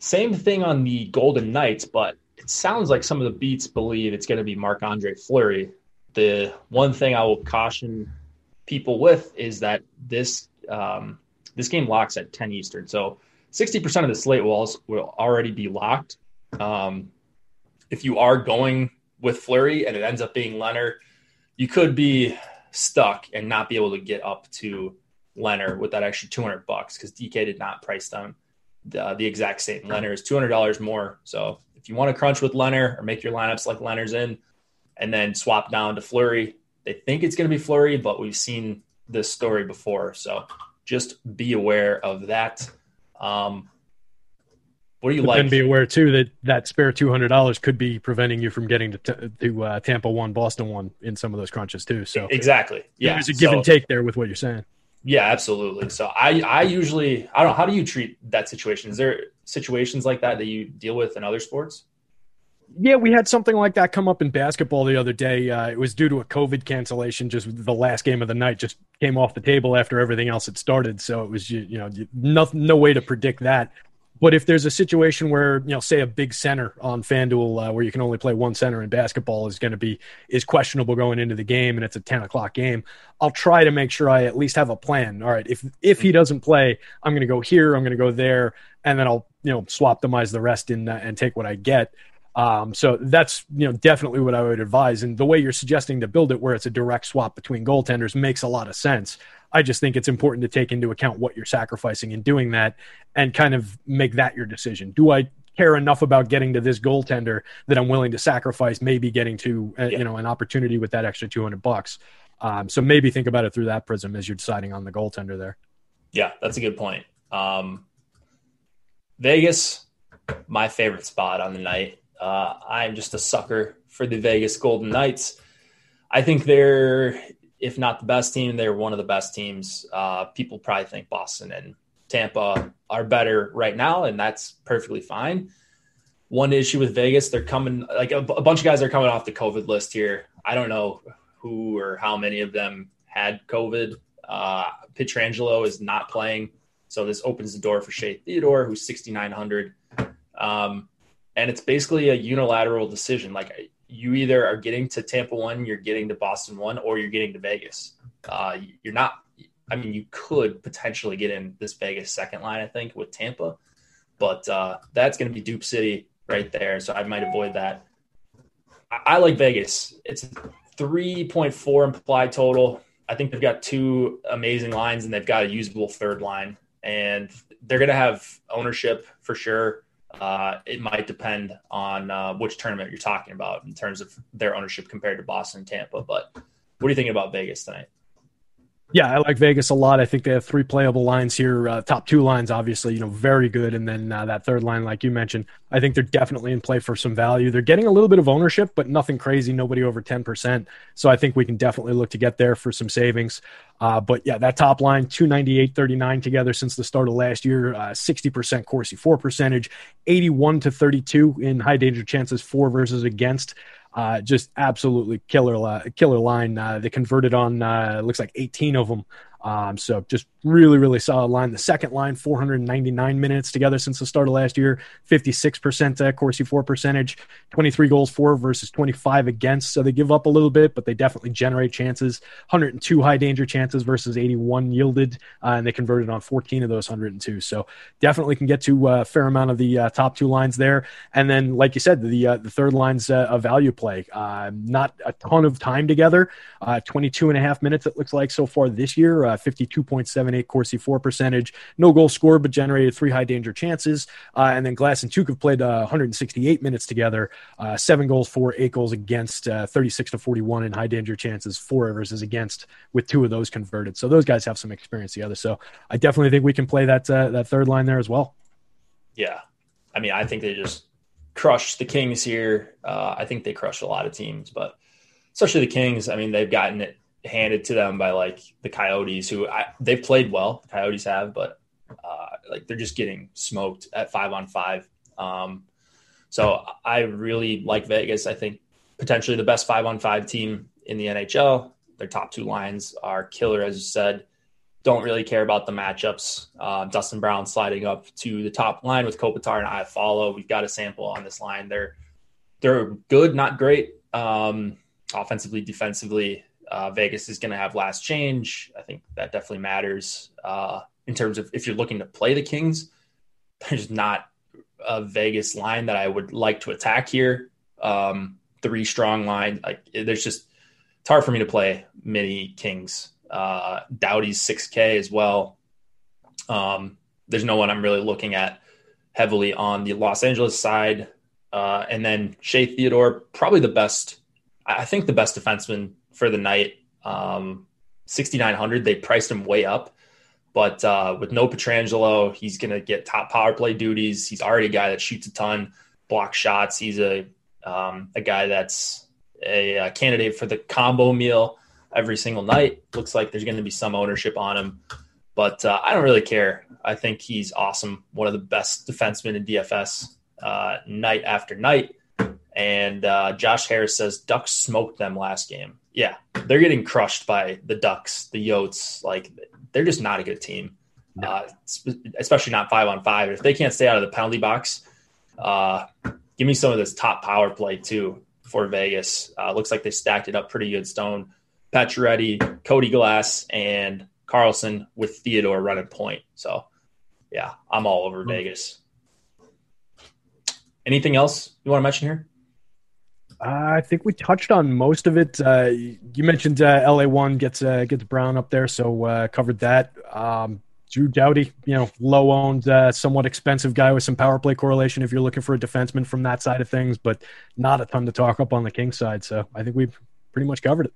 Same thing on the Golden Knights, but it sounds like some of the beats believe it's going to be Marc Andre Fleury. The one thing I will caution people with is that this um, this game locks at 10 Eastern. So 60% of the slate walls will already be locked. Um, if you are going with Fleury and it ends up being Lehner, you could be stuck and not be able to get up to Lehner with that extra 200 bucks because DK did not price them the, the exact same. Lehner is $200 more. So if you want to crunch with Lehner or make your lineups like Lehner's in and then swap down to Fleury, they think it's going to be Fleury, but we've seen this story before. So just be aware of that. Um, what do you but like? Then be aware too that that spare two hundred dollars could be preventing you from getting to t- to uh, Tampa one, Boston one in some of those crunches too. So exactly, yeah, there's a give so, and take there with what you're saying. Yeah, absolutely. So I I usually I don't know how do you treat that situation? Is there situations like that that you deal with in other sports? Yeah, we had something like that come up in basketball the other day. Uh, it was due to a COVID cancellation. Just the last game of the night just came off the table after everything else had started. So it was you, you know no no way to predict that. But if there's a situation where you know, say a big center on FanDuel uh, where you can only play one center in basketball is going to be is questionable going into the game, and it's a ten o'clock game, I'll try to make sure I at least have a plan. All right, if if he doesn't play, I'm going to go here, I'm going to go there, and then I'll you know swap the rest in uh, and take what I get. Um, so that's you know definitely what I would advise. And the way you're suggesting to build it, where it's a direct swap between goaltenders, makes a lot of sense. I just think it's important to take into account what you're sacrificing in doing that, and kind of make that your decision. Do I care enough about getting to this goaltender that I'm willing to sacrifice maybe getting to uh, yeah. you know an opportunity with that extra 200 bucks? Um, so maybe think about it through that prism as you're deciding on the goaltender there. Yeah, that's a good point. Um, Vegas, my favorite spot on the night. Uh, I'm just a sucker for the Vegas Golden Knights. I think they're, if not the best team, they're one of the best teams. Uh, people probably think Boston and Tampa are better right now, and that's perfectly fine. One issue with Vegas, they're coming like a, a bunch of guys are coming off the COVID list here. I don't know who or how many of them had COVID. Uh, Pietrangelo is not playing, so this opens the door for Shea Theodore, who's 6,900. Um, and it's basically a unilateral decision. Like you either are getting to Tampa one, you're getting to Boston one, or you're getting to Vegas. Uh, you're not. I mean, you could potentially get in this Vegas second line, I think, with Tampa, but uh, that's going to be Dupe City right there. So I might avoid that. I, I like Vegas. It's 3.4 implied total. I think they've got two amazing lines and they've got a usable third line, and they're going to have ownership for sure. Uh, it might depend on uh, which tournament you're talking about in terms of their ownership compared to Boston and Tampa. But what are you thinking about Vegas tonight? Yeah, I like Vegas a lot. I think they have three playable lines here. Uh, top two lines, obviously, you know, very good, and then uh, that third line, like you mentioned, I think they're definitely in play for some value. They're getting a little bit of ownership, but nothing crazy. Nobody over ten percent. So I think we can definitely look to get there for some savings. Uh, but yeah, that top line, 298, 39 together since the start of last year, uh, 60% Corsi for percentage, 81 to 32 in high danger chances for versus against. Uh, just absolutely killer, killer line. Uh, they converted on uh, looks like 18 of them um, so just really, really solid line. The second line, 499 minutes together since the start of last year, 56% uh, Corsi for percentage, 23 goals for versus 25 against. So they give up a little bit, but they definitely generate chances. 102 high danger chances versus 81 yielded, uh, and they converted on 14 of those 102. So definitely can get to a fair amount of the uh, top two lines there. And then, like you said, the uh, the third line's uh, a value play. Uh, not a ton of time together, 22 and a half minutes it looks like so far this year uh, 52.78 Corsi for percentage. No goal scored, but generated three high danger chances. Uh, and then Glass and Tuch played uh, 168 minutes together, uh, seven goals for, eight goals against, uh, 36 to 41 in high danger chances, four versus against, with two of those converted. So those guys have some experience together. So I definitely think we can play that that third line there as well. Yeah, I mean, I think they just crushed the Kings here. I think they crushed a lot of teams, but especially the Kings. I mean, they've gotten it handed to them by like the Coyotes, who I, they've played well. The Coyotes have, but uh, like they're just getting smoked at five on five. Um, so I really like Vegas. I think potentially the best five on five team in the NHL. Their top two lines are killer, as you said. don't really care about the matchups. Uh, Dustin Brown sliding up to the top line with Kopitar and Iafallo. We've got a sample on this line. They're they're good, not great. Um, offensively, defensively, uh, Vegas is going to have last change. I think that definitely matters uh, in terms of if you're looking to play the Kings. There's not a Vegas line that I would like to attack here. Um, three strong line, like there's just it's hard for me to play many Kings. Uh, Doughty's 6K as well. Um, there's no one I'm really looking at heavily on the Los Angeles side. Uh, and then Shea Theodore, probably the best, I think the best defenseman for the night. Um, 6,900, they priced him way up. But uh, with no Pietrangelo, he's going to get top power play duties. He's already a guy that shoots a ton, block shots. He's a um, a guy that's a, a, candidate for the combo meal every single night. Looks like there's going to be some ownership on him, but uh, I don't really care. I think he's awesome. One of the best defensemen in DFS uh, night after night. And uh, Josh Harris says Ducks smoked them last game. Yeah, they're getting crushed by the Ducks, the Yotes. Like they're just not a good team, no. uh, especially not five on five. If they can't stay out of the penalty box, uh, give me some of this top power play too for Vegas. Uh, looks like they stacked it up pretty good. Stone, Pacioretty, Cody Glass, and Karlsson with Theodore running point. So, yeah, I'm all over mm-hmm. Vegas. Anything else you want to mention here? Uh, I think we touched on most of it. Uh, you mentioned uh, LA one gets uh, gets Brown up there, so uh, covered that. Um, Drew Doughty, you know, low owned, uh, somewhat expensive guy with some power play correlation if you're looking for a defenseman from that side of things, but not a ton to talk up on the King side. So I think we've pretty much covered it.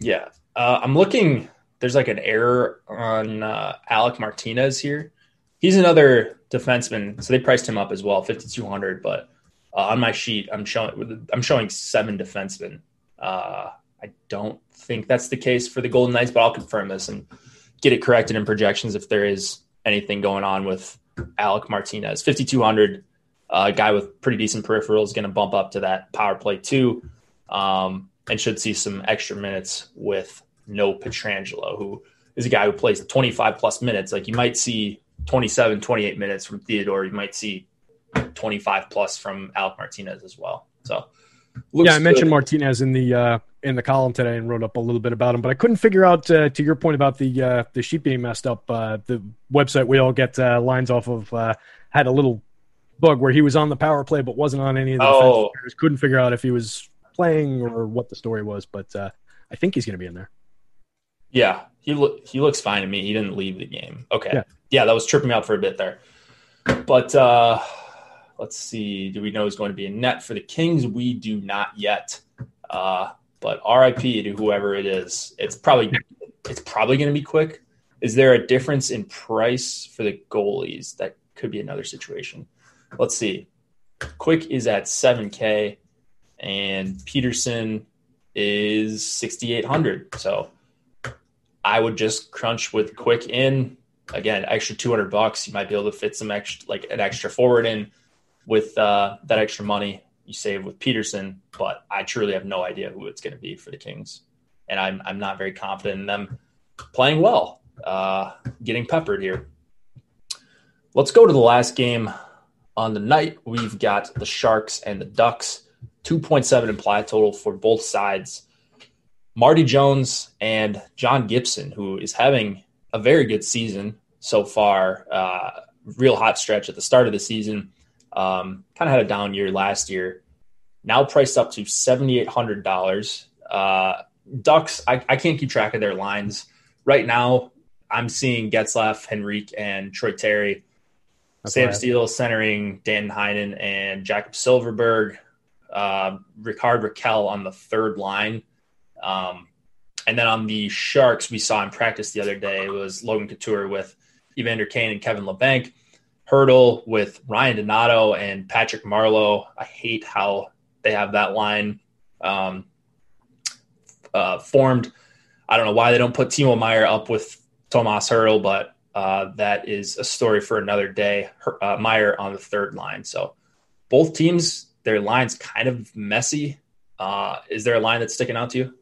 Yeah, I'm looking. There's like an error on Alec Martinez here. He's another defenseman, so they priced him up as well, 5200, but uh, on my sheet, I'm showing I'm showing seven defensemen. Uh, I don't think that's the case for the Golden Knights, but I'll confirm this and get it corrected in projections if there is anything going on with Alec Martinez. 5,200, a uh, guy with pretty decent peripherals, going to bump up to that power play too, um, and should see some extra minutes with no Pietrangelo, who is a guy who plays 25 plus minutes. Like you might see 27, 28 minutes from Theodore. You might see 25 plus from Alec Martinez as well. So yeah, I mentioned good. Martinez in the uh, in the column today and wrote up a little bit about him, but I couldn't figure out uh, to your point about the uh, the sheet being messed up. Uh, the website we all get uh, lines off of uh, had a little bug where he was on the power play but wasn't on any of the oh. players. Couldn't figure out if he was playing or what the story was, but I think he's going to be in there. Yeah, he lo- he looks fine to me. He didn't leave the game. Okay, yeah, yeah that was tripping me out for a bit there, but Let's see. Do we know who's going to be in net for the Kings? We do not yet. Uh, but RIP to whoever it is. It's probably it's probably going to be quick. Is there a difference in price for the goalies? That could be another situation. Let's see. Quick is at 7K and Petersen is 6,800. So I would just crunch with Quick in. Again, extra 200 bucks. You might be able to fit some extra, like an extra forward in with uh, that extra money you save with Petersen, but I truly have no idea who it's going to be for the Kings, and I'm I'm not very confident in them playing well, uh, getting peppered here. Let's go to the last game on the night. We've got the Sharks and the Ducks, 2.7 implied total for both sides. Marty Jones and John Gibson, who is having a very good season so far, uh, real hot stretch at the start of the season um, kind of had a down year last year. Now priced up to seventy eight hundred dollars. Uh, Ducks, I, I can't keep track of their lines right now. I'm seeing Getzlaf, Henrique, and Troy Terry. That's Sam Steele centering Dan Heinen and Jakob Silfverberg, Uh, Rickard Rakell on the third line. Um, and then on the Sharks, we saw in practice the other day it was Logan Couture with Evander Kane and Kevin Labanc. Hertl with Ryan Donato and Patrick Marleau. I hate how they have that line um, uh, formed. I don't know why they don't put Timo Meier up with Tomas Hertl, but uh, that is a story for another day. Uh, Meier on the third line. So both teams, their line's kind of messy. Uh, is there a line that's sticking out to you?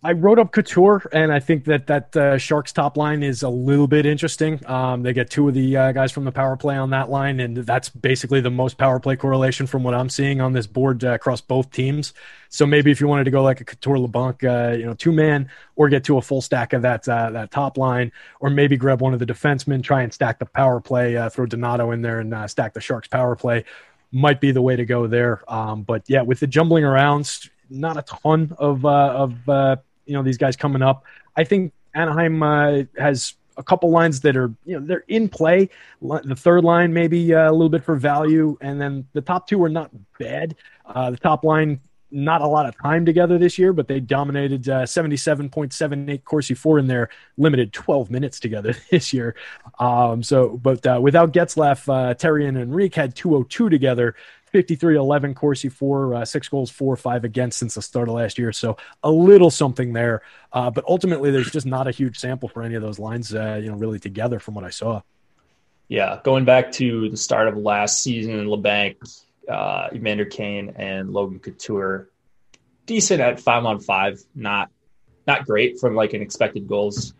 I wrote up Couture, and I think that that uh, Sharks top line is a little bit interesting. Um, they get two of the uh, guys from the power play on that line, and that's basically the most power play correlation from what I'm seeing on this board uh, across both teams. So maybe if you wanted to go like a Couture Labanc, uh, you know, two man, or get to a full stack of that uh, that top line, or maybe grab one of the defensemen, try and stack the power play, uh, throw Donato in there and stack the Sharks power play, might be the way to go there. Um, but yeah, with the jumbling around, not a ton of of you know these guys coming up. I think Anaheim uh, has a couple lines that are you know they're in play. The third line maybe uh, a little bit for value, and then the top two are not bad. Uh, the top line not a lot of time together this year, but they dominated uh, 77.78 Corsi for in their limited 12 minutes together this year. Um, so, but uh, without Getzlaf, uh, Terry and Henrique had 202 together. 53 11 Corsi, four, uh, six goals, four, five against since the start of last year. So a little something there. Uh, but ultimately, there's just not a huge sample for any of those lines, uh, you know, really together from what I saw. Yeah. Going back to the start of last season, Labanc, uh, Evander Kane, and Logan Couture, decent at five on five, not not great from like an expected goals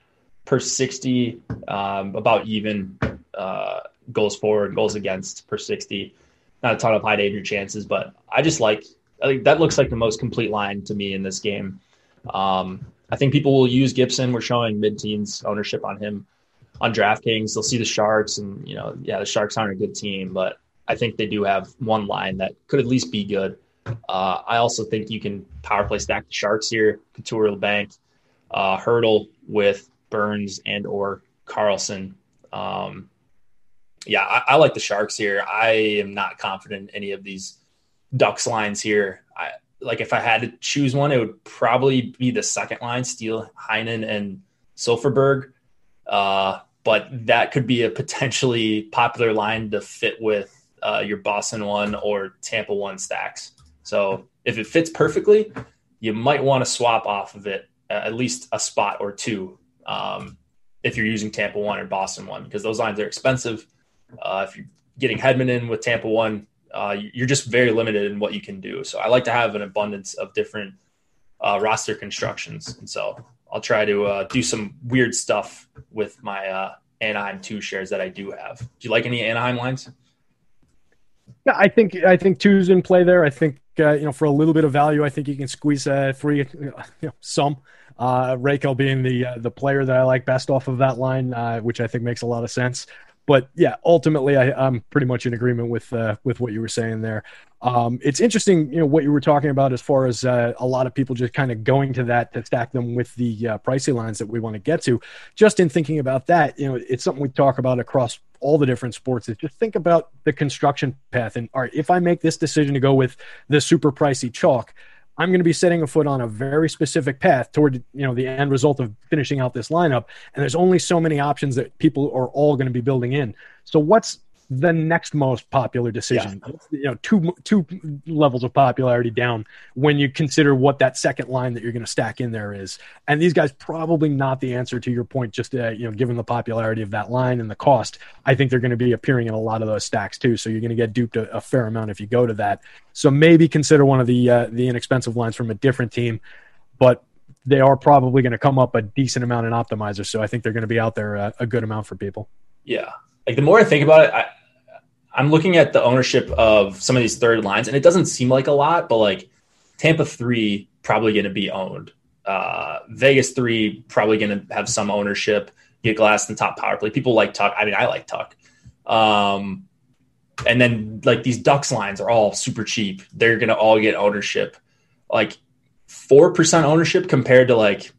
per 60, um, about even uh, goals forward, goals against per 60 not a ton of high danger chances, but I just like I think that looks like the most complete line to me in this game. Um, I think people will use Gibson. We're showing mid-teens ownership on him on DraftKings. They'll see the Sharks, and you know, yeah, the Sharks aren't a good team, but I think they do have one line that could at least be good. Uh, I also think you can power play stack the Sharks here, Couture Bank, uh, Hertl with Burns and or Karlsson. Um, yeah, I, I, like the Sharks here. I am not confident in any of these Ducks lines here. I like if I had to choose one, it would probably be the second line, Steele, Heinen, and Silfverberg. Uh, but that could be a potentially popular line to fit with uh, your Boston one or Tampa one stacks. So if it fits perfectly, you might want to swap off of it at least a spot or two um, if you're using Tampa one or Boston one because those lines are expensive uh, if you're getting Hedman in with Tampa one, uh, you're just very limited in what you can do. So I like to have an abundance of different uh, roster constructions, and so I'll try to uh, do some weird stuff with my uh, Anaheim two shares that I do have. Do you like any Anaheim lines? Yeah, I think I think two's in play there. I think uh, you know for a little bit of value, I think you can squeeze uh, three, you know, some. Uh, Rakell being the uh, the player that I like best off of that line, uh, which I think makes a lot of sense but yeah, ultimately, I, am pretty much in agreement with uh, with what you were saying there. Um, it's interesting, you know, what you were talking about as far as uh, a lot of people just kind of going to that to stack them with the uh, pricey lines that we want to get to. Just in thinking about that, you know, it's something we talk about across all the different sports. Is just think about the construction path, and all right, if I make this decision to go with the super pricey chalk I'm going to be setting a foot on a very specific path toward you know the end result of finishing out this lineup. And there's only so many options that people are all going to be building in. So what's the next most popular decision. Yeah. You know, two two levels of popularity down when you consider what that second line that you're going to stack in there is. And these guys probably not the answer to your point. Just uh, you know, given the popularity of that line and the cost, I think they're going to be appearing in a lot of those stacks too. So you're going to get duped a, a, fair amount if you go to that. So maybe consider one of the uh, the inexpensive lines from a different team, but. They are probably going to come up a decent amount in optimizers, so I think they're going to be out there uh, a good amount for people. Yeah, like the more I think about it, I, I'm looking at the ownership of some of these third lines, and it doesn't seem like a lot, but like Tampa three probably going to be owned. Uh, Vegas three probably going to have some ownership. Get Glass in top power play. People like Tuch. I mean, I like Tuch. Um, and then like these Ducks lines are all super cheap. They're going to all get ownership. Like four percent ownership compared to like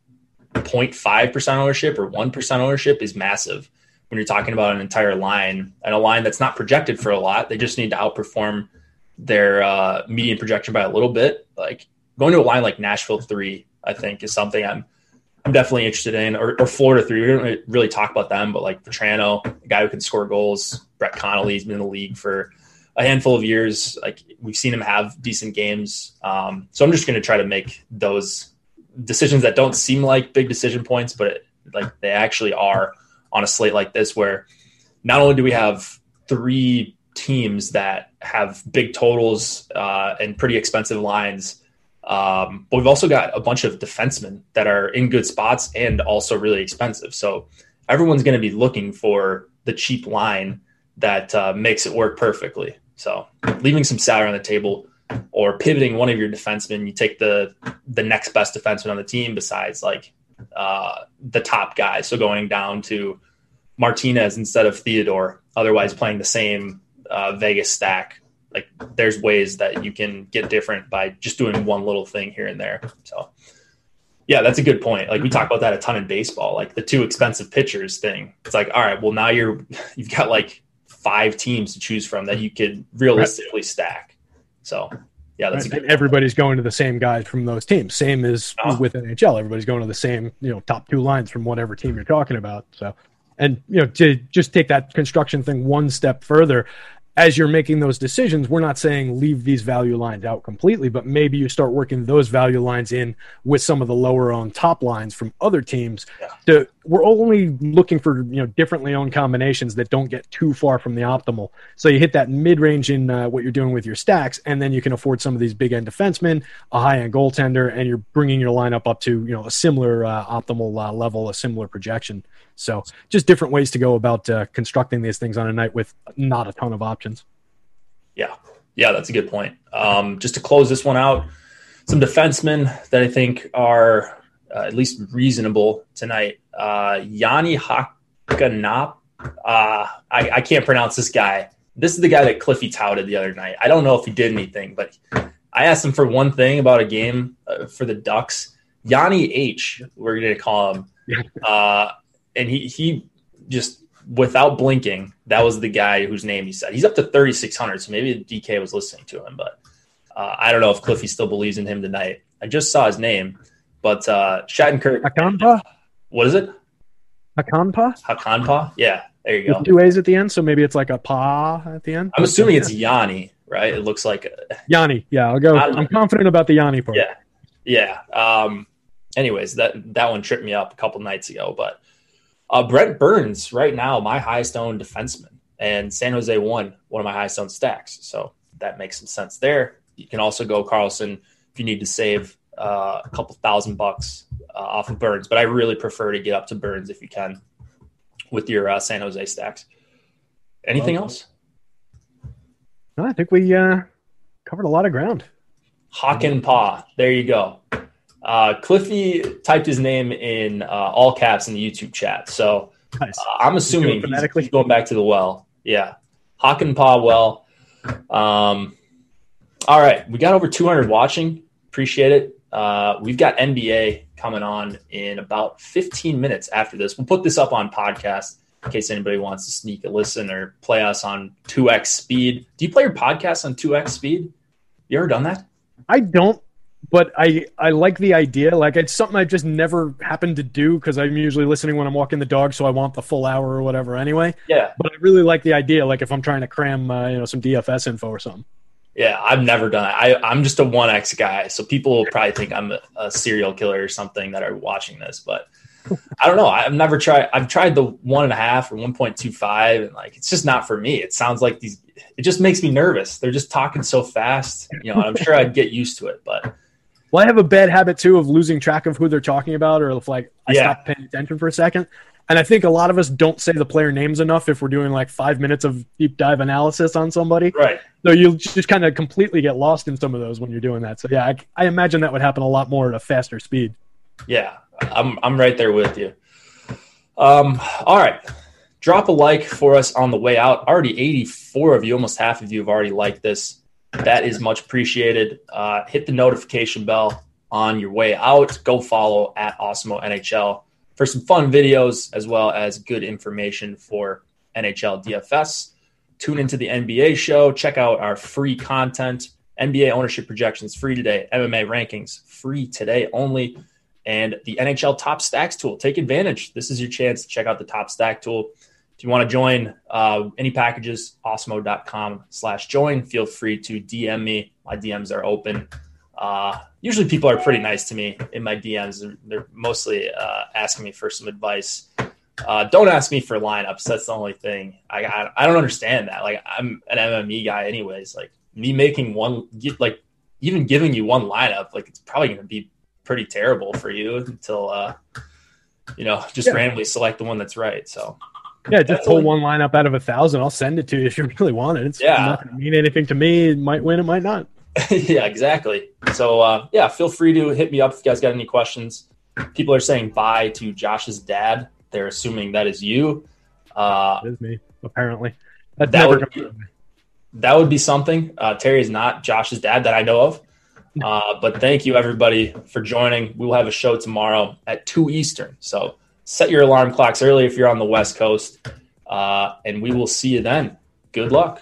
0.5 percent ownership or one percent ownership is massive when you're talking about an entire line and a line that's not projected for a lot. They just need to outperform their uh, median projection by a little bit. Like going to a line like Nashville three, I think is something I'm I'm definitely interested in, or, or Florida three. We don't really talk about them, but like Vatrano, a guy who can score goals. Brett Connolly's been in the league for a handful of years. Like we've seen him have decent games. Um, so I'm just going to try to make those decisions that don't seem like big decision points, but it, like they actually are on a slate like this where not only do we have three teams that have big totals uh, and pretty expensive lines, Um, but we've also got a bunch of defensemen that are in good spots and also really expensive. So everyone's going to be looking for the cheap line that uh, makes it work perfectly. So leaving some salary on the table or pivoting one of your defensemen, you take the the next best defenseman on the team besides like uh, the top guy. So going down to Martinez instead of Theodore, otherwise playing the same uh, Vegas stack. Like there's ways that you can get different by just doing one little thing here and there. So yeah, that's a good point. Like we talk about that a ton in baseball, like the two expensive pitchers thing. It's like, all right, well now you're you've got like five teams to choose from that you could realistically stack. So yeah, that's right. everybody's going to the same guys from those teams. Same as oh. with NHL. Everybody's going to the same, you know, top two lines from whatever team you're talking about. So and you know to just take that construction thing one step further as you're making those decisions, we're not saying leave these value lines out completely, but maybe you start working those value lines in with some of the lower on top lines from other teams. Yeah. To, we're only looking for you know differently owned combinations that don't get too far from the optimal. So you hit that mid range in uh, what you're doing with your stacks, and then you can afford some of these big end defensemen, a high end goaltender, and you're bringing your lineup up to you know a similar uh, optimal uh, level, a similar projection. So just different ways to go about uh, constructing these things on a night with not a ton of options. Yeah, yeah, that's a good point. Um, just to close this one out, some defensemen that I think are uh, at least reasonable tonight. Uh, Yanni Hakanpaa. Uh, I, I can't pronounce this guy. This is the guy that Cliffy touted the other night. I don't know if he did anything, but I asked him for one thing about a game uh, for the Ducks. Yanni H, we're going to call him. Uh, and he he just without blinking, that was the guy whose name he said. He's up to 3,600, so maybe DK was listening to him, but uh, I don't know if Cliffy still believes in him tonight. I just saw his name, but uh, Shattenkirk. Hakanpaa? What is it? Hakanpaa? Hakanpaa? Yeah, there you go. With two A's at the end, so maybe it's like a pa at the end. I'm assuming it's Yanni, right? It looks like a, Yanni. Yeah, I'll go. I'm confident about the Yanni part. Yeah, yeah. Um, anyways, that that one tripped me up a couple nights ago, but uh, Brent Burns, right now, my highest owned defenseman, and San Jose won one of my highest owned stacks. So that makes some sense there. You can also go Karlsson if you need to save uh, a couple thousand bucks uh, off of Burns, but I really prefer to get up to Burns if you can with your uh, San Jose stacks. Anything else? No, I think we uh, covered a lot of ground. Hakanpaa. There you go. Uh, Cliffy typed his name in uh, all caps in the YouTube chat. So nice. I'm assuming he's, he's, going back to the well. Yeah. Hakanpaa well. Um, all right. We got over 200 watching. Appreciate it. Uh, we've got NBA coming on in about 15 minutes after this. We'll put this up on podcast in case anybody wants to sneak a listen or play us on 2x speed. Do you play your podcast on 2x speed? You ever done that? I don't but I I like the idea. Like it's something I've just never happened to do because I'm usually listening when I'm walking the dog, so I want the full hour or whatever anyway. Yeah. But I really like the idea. Like if I'm trying to cram, uh, you know, some DFS info or something. Yeah, I've never done it. I, I'm just a one X guy, so people will probably think I'm a, a serial killer or something that are watching this. But I don't know. I've never tried. I've tried the one and a half or one point two five, and like it's just not for me. It sounds like these. It just makes me nervous. They're just talking so fast. You know, I'm sure I'd get used to it, but well, I have a bad habit too of losing track of who they're talking about, or if like I yeah. stop paying attention for a second. And I think a lot of us don't say the player names enough if we're doing like five minutes of deep dive analysis on somebody. Right. So you just kind of completely get lost in some of those when you're doing that. So yeah, I, I imagine that would happen a lot more at a faster speed. Yeah, I'm I'm right there with you. Um, all right. Drop a like for us on the way out. Already 84 of you, almost half of you have already liked this. That is much appreciated. Uh, hit the notification bell on your way out. Go follow at Awesemo NHL for some fun videos as well as good information for NHL DFS. Tune into the NBA show. Check out our free content. NBA ownership projections free today. MMA rankings free today only. And the NHL Top Stacks tool. Take advantage. This is your chance to check out the Top Stack tool. If you want to join uh, any packages, awesemo.com slash join. Feel free to DM me. My DMs are open. Uh, usually people are pretty nice to me in my DMs. They're, they're mostly uh, asking me for some advice. Uh, don't ask me for lineups. That's the only thing. I, I, I don't understand that. Like I'm an MME guy anyways. Like me making one like even giving you one lineup, like it's probably going to be pretty terrible for you until uh, you know just Yeah. randomly select the one that's right. So Yeah, just pull one lineup out of a thousand. I'll send it to you if you really want it. It's Yeah. not going to mean anything to me. It might win, it might not. yeah, exactly. So uh, yeah, feel free to hit me up if you guys got any questions. People are saying bye to Josh's dad. They're assuming that is you. Uh, It is me, apparently. That's That would be- that would be something. Uh, Terry is not Josh's dad that I know of. Uh, but thank you everybody for joining. We will have a show tomorrow at two Eastern. So set your alarm clocks early if you're on the West Coast, uh, and we will see you then. Good luck.